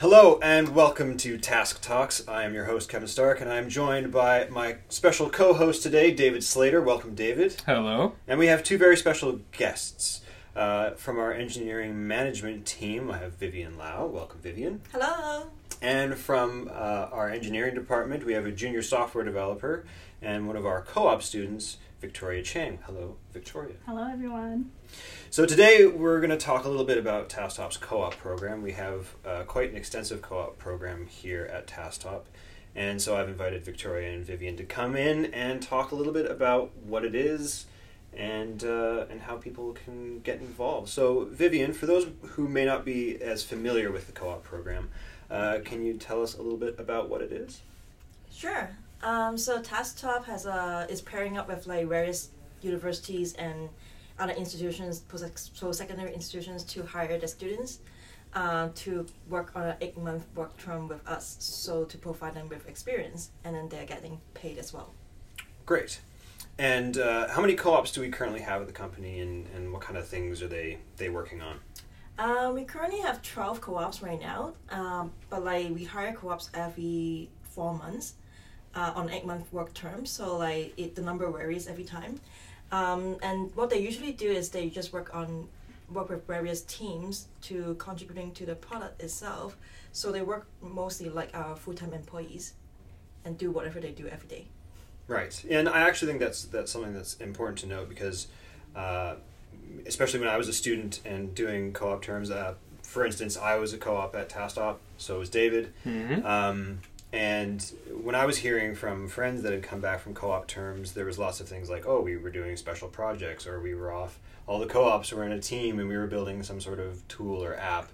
Hello and welcome to Task Talks. I am your host, Kevin Stark, and I am joined by my special co host today, David Slater. Welcome, David. Hello. And we have two very special guests. Uh, from our engineering management team, I have Vivian Lau. Welcome, Vivian. Hello. And from uh, our engineering department, we have a junior software developer and one of our co op students, Victoria Chang. Hello, Victoria. Hello, everyone. So today we're going to talk a little bit about TaskTop's co-op program. We have uh, quite an extensive co-op program here at TaskTop, and so I've invited Victoria and Vivian to come in and talk a little bit about what it is and uh, and how people can get involved. So Vivian, for those who may not be as familiar with the co-op program, uh, can you tell us a little bit about what it is? Sure. Um, so TaskTop has a is pairing up with like various universities and other institutions, post-secondary institutions, to hire the students uh, to work on an eight-month work term with us, so to provide them with experience, and then they're getting paid as well. Great. And uh, how many co-ops do we currently have at the company, and, and what kind of things are they they working on? Uh, we currently have twelve co-ops right now, um, but like we hire co-ops every four months uh, on eight month work term, so like it, the number varies every time. Um, and what they usually do is they just work on work with various teams to contributing to the product itself. So they work mostly like our full time employees and do whatever they do every day. Right, and I actually think that's that's something that's important to note because, uh, especially when I was a student and doing co-op terms. Uh, for instance, I was a co-op at TaskTop, so was David. Mm-hmm. Um, and when I was hearing from friends that had come back from co-op terms, there was lots of things like, oh, we were doing special projects, or we were off. All the co-ops were in a team, and we were building some sort of tool or app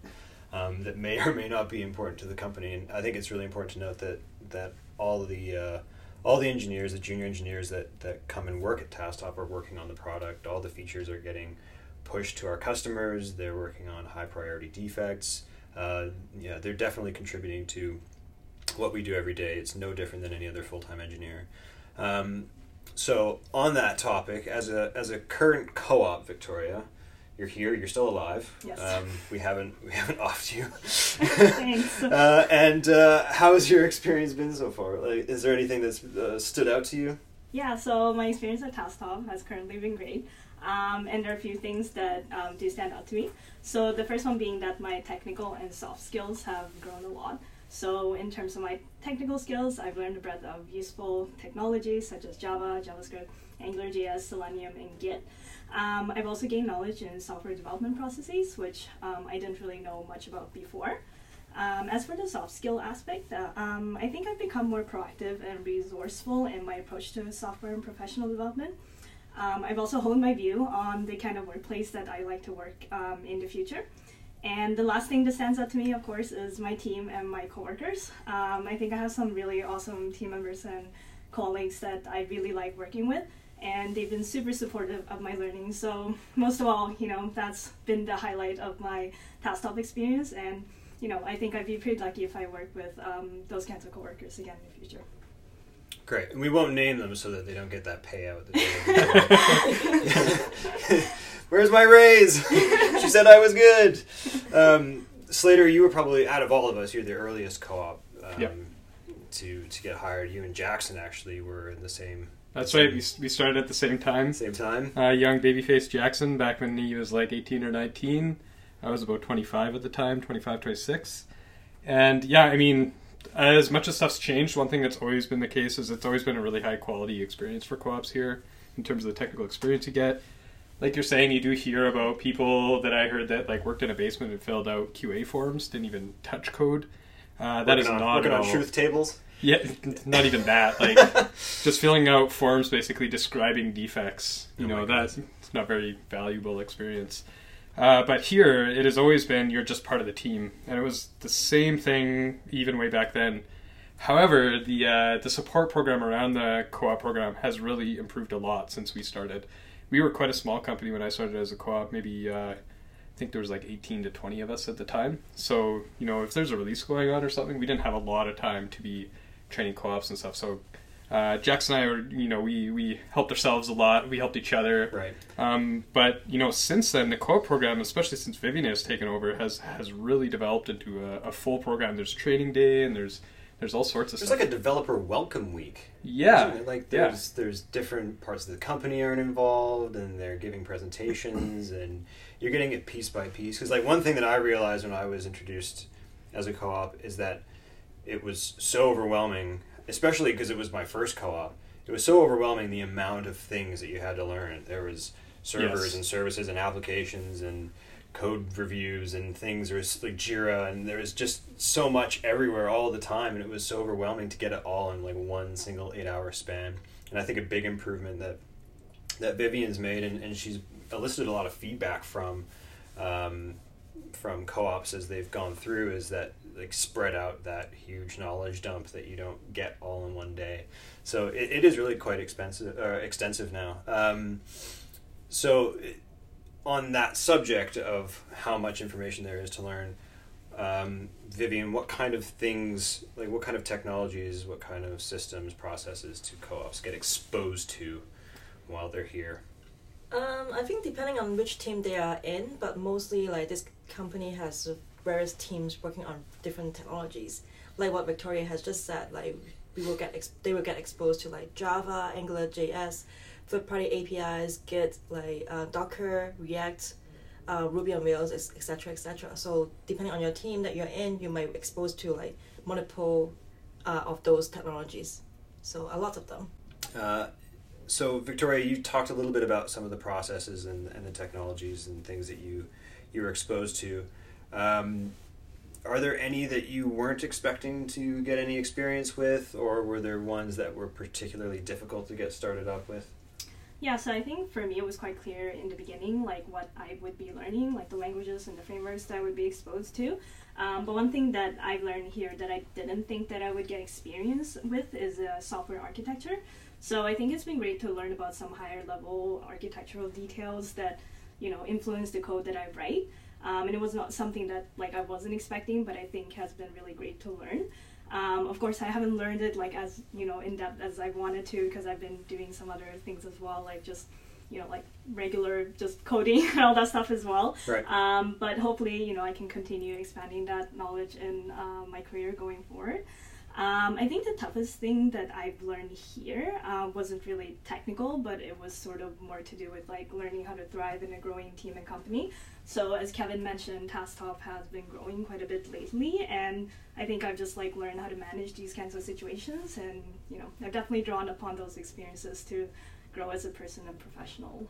um, that may or may not be important to the company. And I think it's really important to note that that all the uh, all the engineers, the junior engineers that that come and work at TaskTop are working on the product. All the features are getting pushed to our customers. They're working on high priority defects. Uh, yeah, they're definitely contributing to what we do every day. It's no different than any other full time engineer. Um, so on that topic, as a as a current co-op, Victoria, you're here. You're still alive. Yes. Um, we haven't we haven't offed you. Thanks. uh, and uh, how has your experience been so far? Like, is there anything that's uh, stood out to you? Yeah. So my experience at TaskTop has currently been great. Um, and there are a few things that um, do stand out to me. So the first one being that my technical and soft skills have grown a lot. So in terms of my technical skills, I've learned a breadth of useful technologies such as Java, JavaScript, AngularJS, Selenium, and Git. Um, I've also gained knowledge in software development processes, which um, I didn't really know much about before. Um, as for the soft skill aspect, uh, um, I think I've become more proactive and resourceful in my approach to software and professional development. Um, I've also honed my view on the kind of workplace that I like to work um, in the future. And the last thing that stands out to me, of course, is my team and my coworkers. Um, I think I have some really awesome team members and colleagues that I really like working with, and they've been super supportive of my learning. So most of all, you know, that's been the highlight of my TaskTop experience, and you know, I think I'd be pretty lucky if I work with um, those kinds of coworkers again in the future. Great, and we won't name them so that they don't get that payout. Where's my raise? she said I was good. Um, Slater, you were probably out of all of us. You're the earliest co-op um, Yep. to to get hired. You and Jackson actually were in the same That's right. We, we started at the same time. same time. Uh, young babyface Jackson, back when he was like 18 or 19. I was about 25 at the time, 25, 26. And yeah, I mean, as much as stuff's changed, one thing that's always been the case is it's always been a really high quality experience for co-ops here in terms of the technical experience you get. Like you're saying, you do hear about people that I heard that like worked in a basement and filled out QA forms, didn't even touch code. Uh, that is on, not working at on truth tables. Yeah, not even that. Like just filling out forms, basically describing defects. You Oh know that's not very valuable experience. Uh, but here, it has always been you're just part of the team, and it was the same thing even way back then. However, the uh, the support program around the co-op program has really improved a lot since we started. We were quite a small company when I started as a co-op. Maybe uh, I think there was like 18 to 20 of us at the time. So you know, if there's a release going on or something, we didn't have a lot of time to be training co-ops and stuff. So uh, Jax and I are, you know, we, we helped ourselves a lot. We helped each other. Right. Um, but you know, since then, the co-op program, especially since Vivian has taken over, has has really developed into a, a full program. There's training day, and there's there's all sorts of There's stuff. like a developer welcome week. yeah? Like yeah. there's there's different parts of the company aren't involved and they're giving presentations and you're getting it piece by piece. Because like one thing that I realized when I was introduced as a co-op is that it was so overwhelming, especially because it was my first co-op. It was so overwhelming the amount of things that you had to learn. There was servers Yes. and services and applications and code reviews and things. There was like Jira and there was just so much everywhere all the time, and it was so overwhelming to get it all in like one single eight-hour span. And I think a big improvement that that Vivian's made, and, and she's elicited a lot of feedback from um, from co-ops as they've gone through, is that like spread out that huge knowledge dump that you don't get all in one day. So it, it is really quite expensive, uh, extensive now. Um, so on that subject of how much information there is to learn, um, Vivian, what kind of things, like what kind of technologies, what kind of systems, processes do co-ops get exposed to while they're here? Um, I think depending on which team they are in, but mostly like this company has various teams working on different technologies. Like what Victoria has just said, like we will get ex- they will get exposed to like Java, Angular, JS, third-party APIs, Git, like uh, Docker, React, uh, Ruby on Rails, etc., etc. So depending on your team that you're in, you might be exposed to like multiple uh, of those technologies. So a lot of them. Uh, so Victoria, you talked a little bit about some of the processes and, and the technologies and things that you you were exposed to. Um, are there any that you weren't expecting to get any experience with, or were there ones that were particularly difficult to get started up with? Yeah, so I think for me it was quite clear in the beginning, like what I would be learning, like the languages and the frameworks that I would be exposed to. Um, but one thing that I've learned here that I didn't think that I would get experience with is uh, software architecture. So I think it's been great to learn about some higher level architectural details that you know influence the code that I write. Um, and it was not something that like I wasn't expecting, but I think has been really great to learn. Um, of course, I haven't learned it like as you know in depth as I wanted to because I've been doing some other things as well, like just you know like regular just coding and all that stuff as well. Right. Um, but hopefully, you know, I can continue expanding that knowledge in uh, my career going forward. Um, I think the toughest thing that I've learned here uh, wasn't really technical, but it was sort of more to do with like learning how to thrive in a growing team and company. So as Kevin mentioned, TaskTop has been growing quite a bit lately, and I think I've just like learned how to manage these kinds of situations, and you know, I've definitely drawn upon those experiences to grow as a person and professional.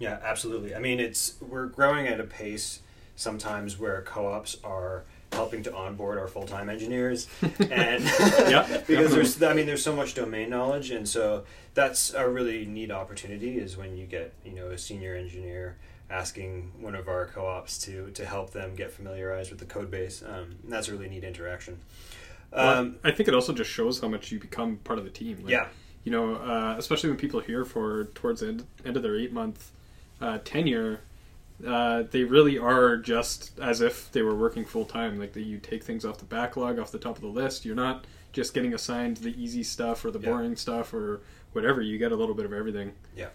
Yeah, absolutely. I mean, it's we're growing at a pace sometimes where co-ops are helping to onboard our full-time engineers and Yeah, because there's I mean there's so much domain knowledge and so that's a really neat opportunity is when you get, you know, a senior engineer asking one of our co-ops to to help them get familiarized with the code base. Um, and that's a really neat interaction. Well, Um, I think it also just shows how much you become part of the team. Like, yeah. you know, uh, especially when people are here for towards the end, end of their eight month uh, tenure, uh, they really are just as if they were working full time. Like that, you take things off the backlog, off the top of the list. You're not just getting assigned the easy stuff or the Yeah. boring stuff or whatever. You get a little bit of everything. yeah,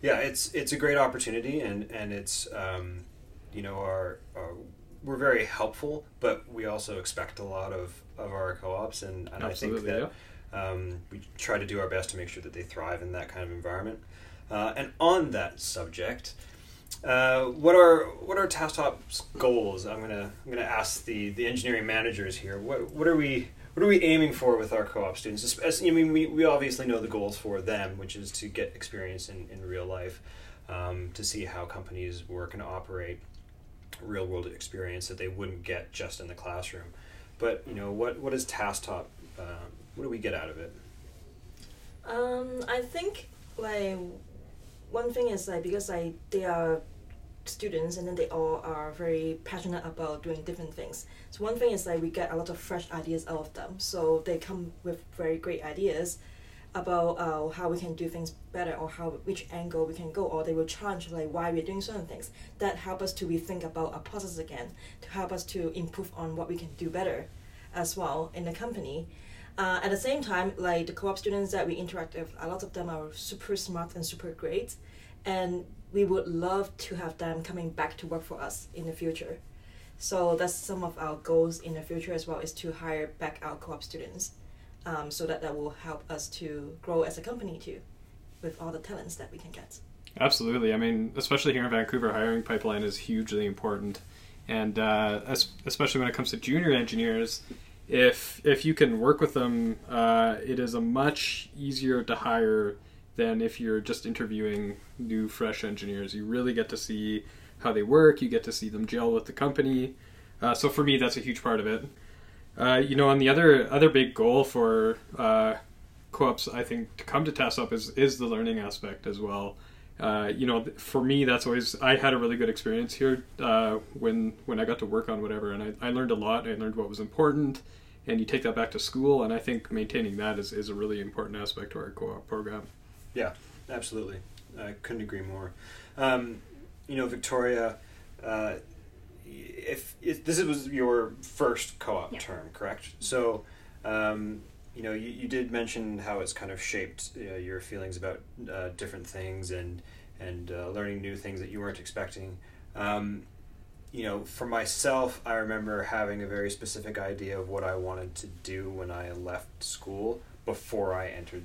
yeah. it's it's a great opportunity, and and it's um, you know our, our we're very helpful, but we also expect a lot of of our co-ops, and, and I think that um, we try to do our best to make sure that they thrive in that kind of environment. Uh, and on that subject, uh, what are what are TaskTop's goals? I'm gonna I'm gonna ask the the engineering managers here. What what are we what are we aiming for with our co-op students? As- I mean, we, we obviously know the goals for them, which is to get experience in, in real life, um, to see how companies work and operate, real world experience that they wouldn't get just in the classroom. But you know, what what is TaskTop? Uh, what do we get out of it? Um, I think like one thing is like because like they are students and then they all are very passionate about doing different things. So one thing is like we get a lot of fresh ideas out of them. So they come with very great ideas about uh, how we can do things better or how which angle we can go or they will challenge like why we're doing certain things that help us to rethink about our process again to help us to improve on what we can do better as well in the company Uh, at the same time, like the co-op students that we interact with, a lot of them are super smart and super great, and we would love to have them coming back to work for us in the future. So that's some of our goals in the future as well is to hire back our co-op students, um, so that that will help us to grow as a company too, with all the talents that we can get. Absolutely. I mean, especially here in Vancouver, hiring pipeline is hugely important, and uh, especially when it comes to junior engineers, if if you can work with them, uh, it is a much easier to hire than if you're just interviewing new fresh engineers. You really get to see how they work. You get to see them gel with the company. Uh, so for me, that's a huge part of it. Uh, you know, on the other other big goal for uh, co-ops, I think to come to TaskTop is is the learning aspect as well. Uh, you know, for me, that's always I had a really good experience here uh, when when I got to work on whatever, and I, I learned a lot. I learned what was important, and you take that back to school, and I think maintaining that is, is a really important aspect to our co-op program. Yeah, absolutely. I couldn't agree more. Um, you know, Victoria, uh, if, if, this was your first co-op yeah. term, correct? So, um, you know, you, you did mention how it's kind of shaped you know, your feelings about uh, different things and and uh, learning new things that you weren't expecting. Um, you know, for myself, I remember having a very specific idea of what I wanted to do when I left school before I entered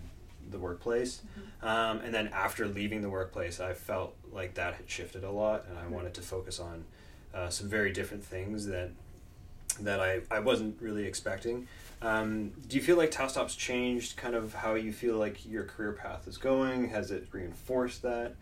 the workplace. Mm-hmm. Um, and then after leaving the workplace, I felt like that had shifted a lot, and I mm-hmm. wanted to focus on uh, some very different things that that I, I wasn't really expecting. Um, do you feel like TaskTop's changed kind of how you feel like your career path is going? Has it reinforced that?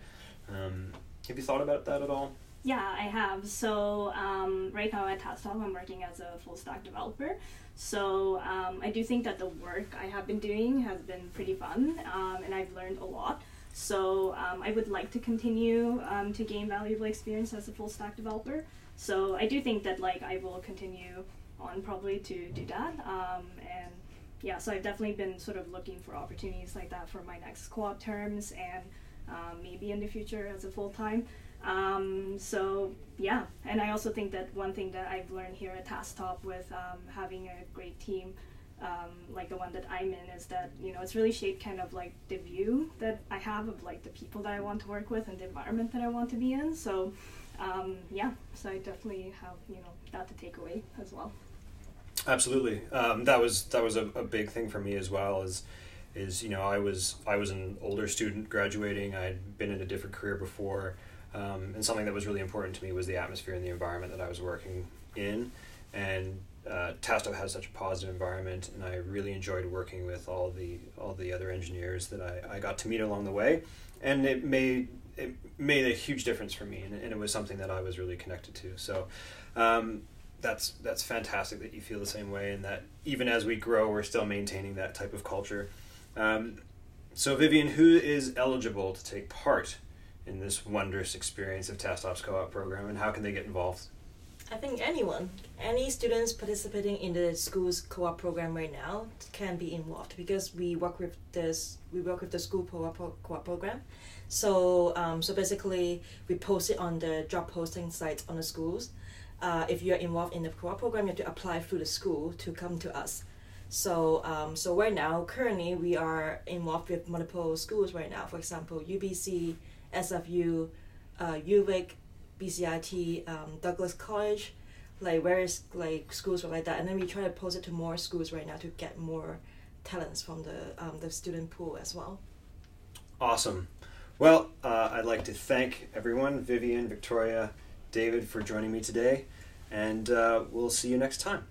Um, have you thought about that at all? Yeah, I have. So um, right now at TaskTop, I'm working as a full stack developer. So um, I do think that the work I have been doing has been pretty fun, um, and I've learned a lot. So um, I would like to continue to gain valuable experience as a full stack developer. So I do think that like I will continue on probably to do that. Um, and yeah, so I've definitely been sort of looking for opportunities like that for my next co-op terms and um, maybe in the future as a full time. Um, so yeah, and I also think that one thing that I've learned here at TaskTop with um, having a great team um, like the one that I'm in is that you know it's really shaped kind of like the view that I have of like the people that I want to work with and the environment that I want to be in. So um, yeah, so I definitely have you know that to take away as well. Absolutely, um, that was that was a, a big thing for me as well. Is is you know I was I was an older student graduating. I'd been in a different career before. Um, and something that was really important to me was the atmosphere and the environment that I was working in. And uh, TaskTop has such a positive environment, and I really enjoyed working with all the all the other engineers that I, I got to meet along the way, and it made it made a huge difference for me, and, and it was something that I was really connected to. So. Um, that's that's fantastic that you feel the same way, and that even as we grow, we're still maintaining that type of culture. Um, so, Vivian, who is eligible to take part in this wondrous experience of TaskTop's co-op program, and how can they get involved? I think anyone, any students participating in the school's co-op program right now can be involved because we work with this. We work with the school co-op, co-op program. So, um, so basically, we post it on the job posting sites on the schools. Uh, if you're involved in the co-op program, you have to apply through the school to come to us. So, um, so right now, currently, we are involved with multiple schools right now. For example, UBC, SFU, uh, UVic, BCIT, um, Douglas College, like various like schools were like that, and then we try to post it to more schools right now to get more talents from the um, the student pool as well. Awesome. Well, uh, I'd like to thank everyone, Vivian, Victoria, David, for joining me today, and uh, we'll see you next time.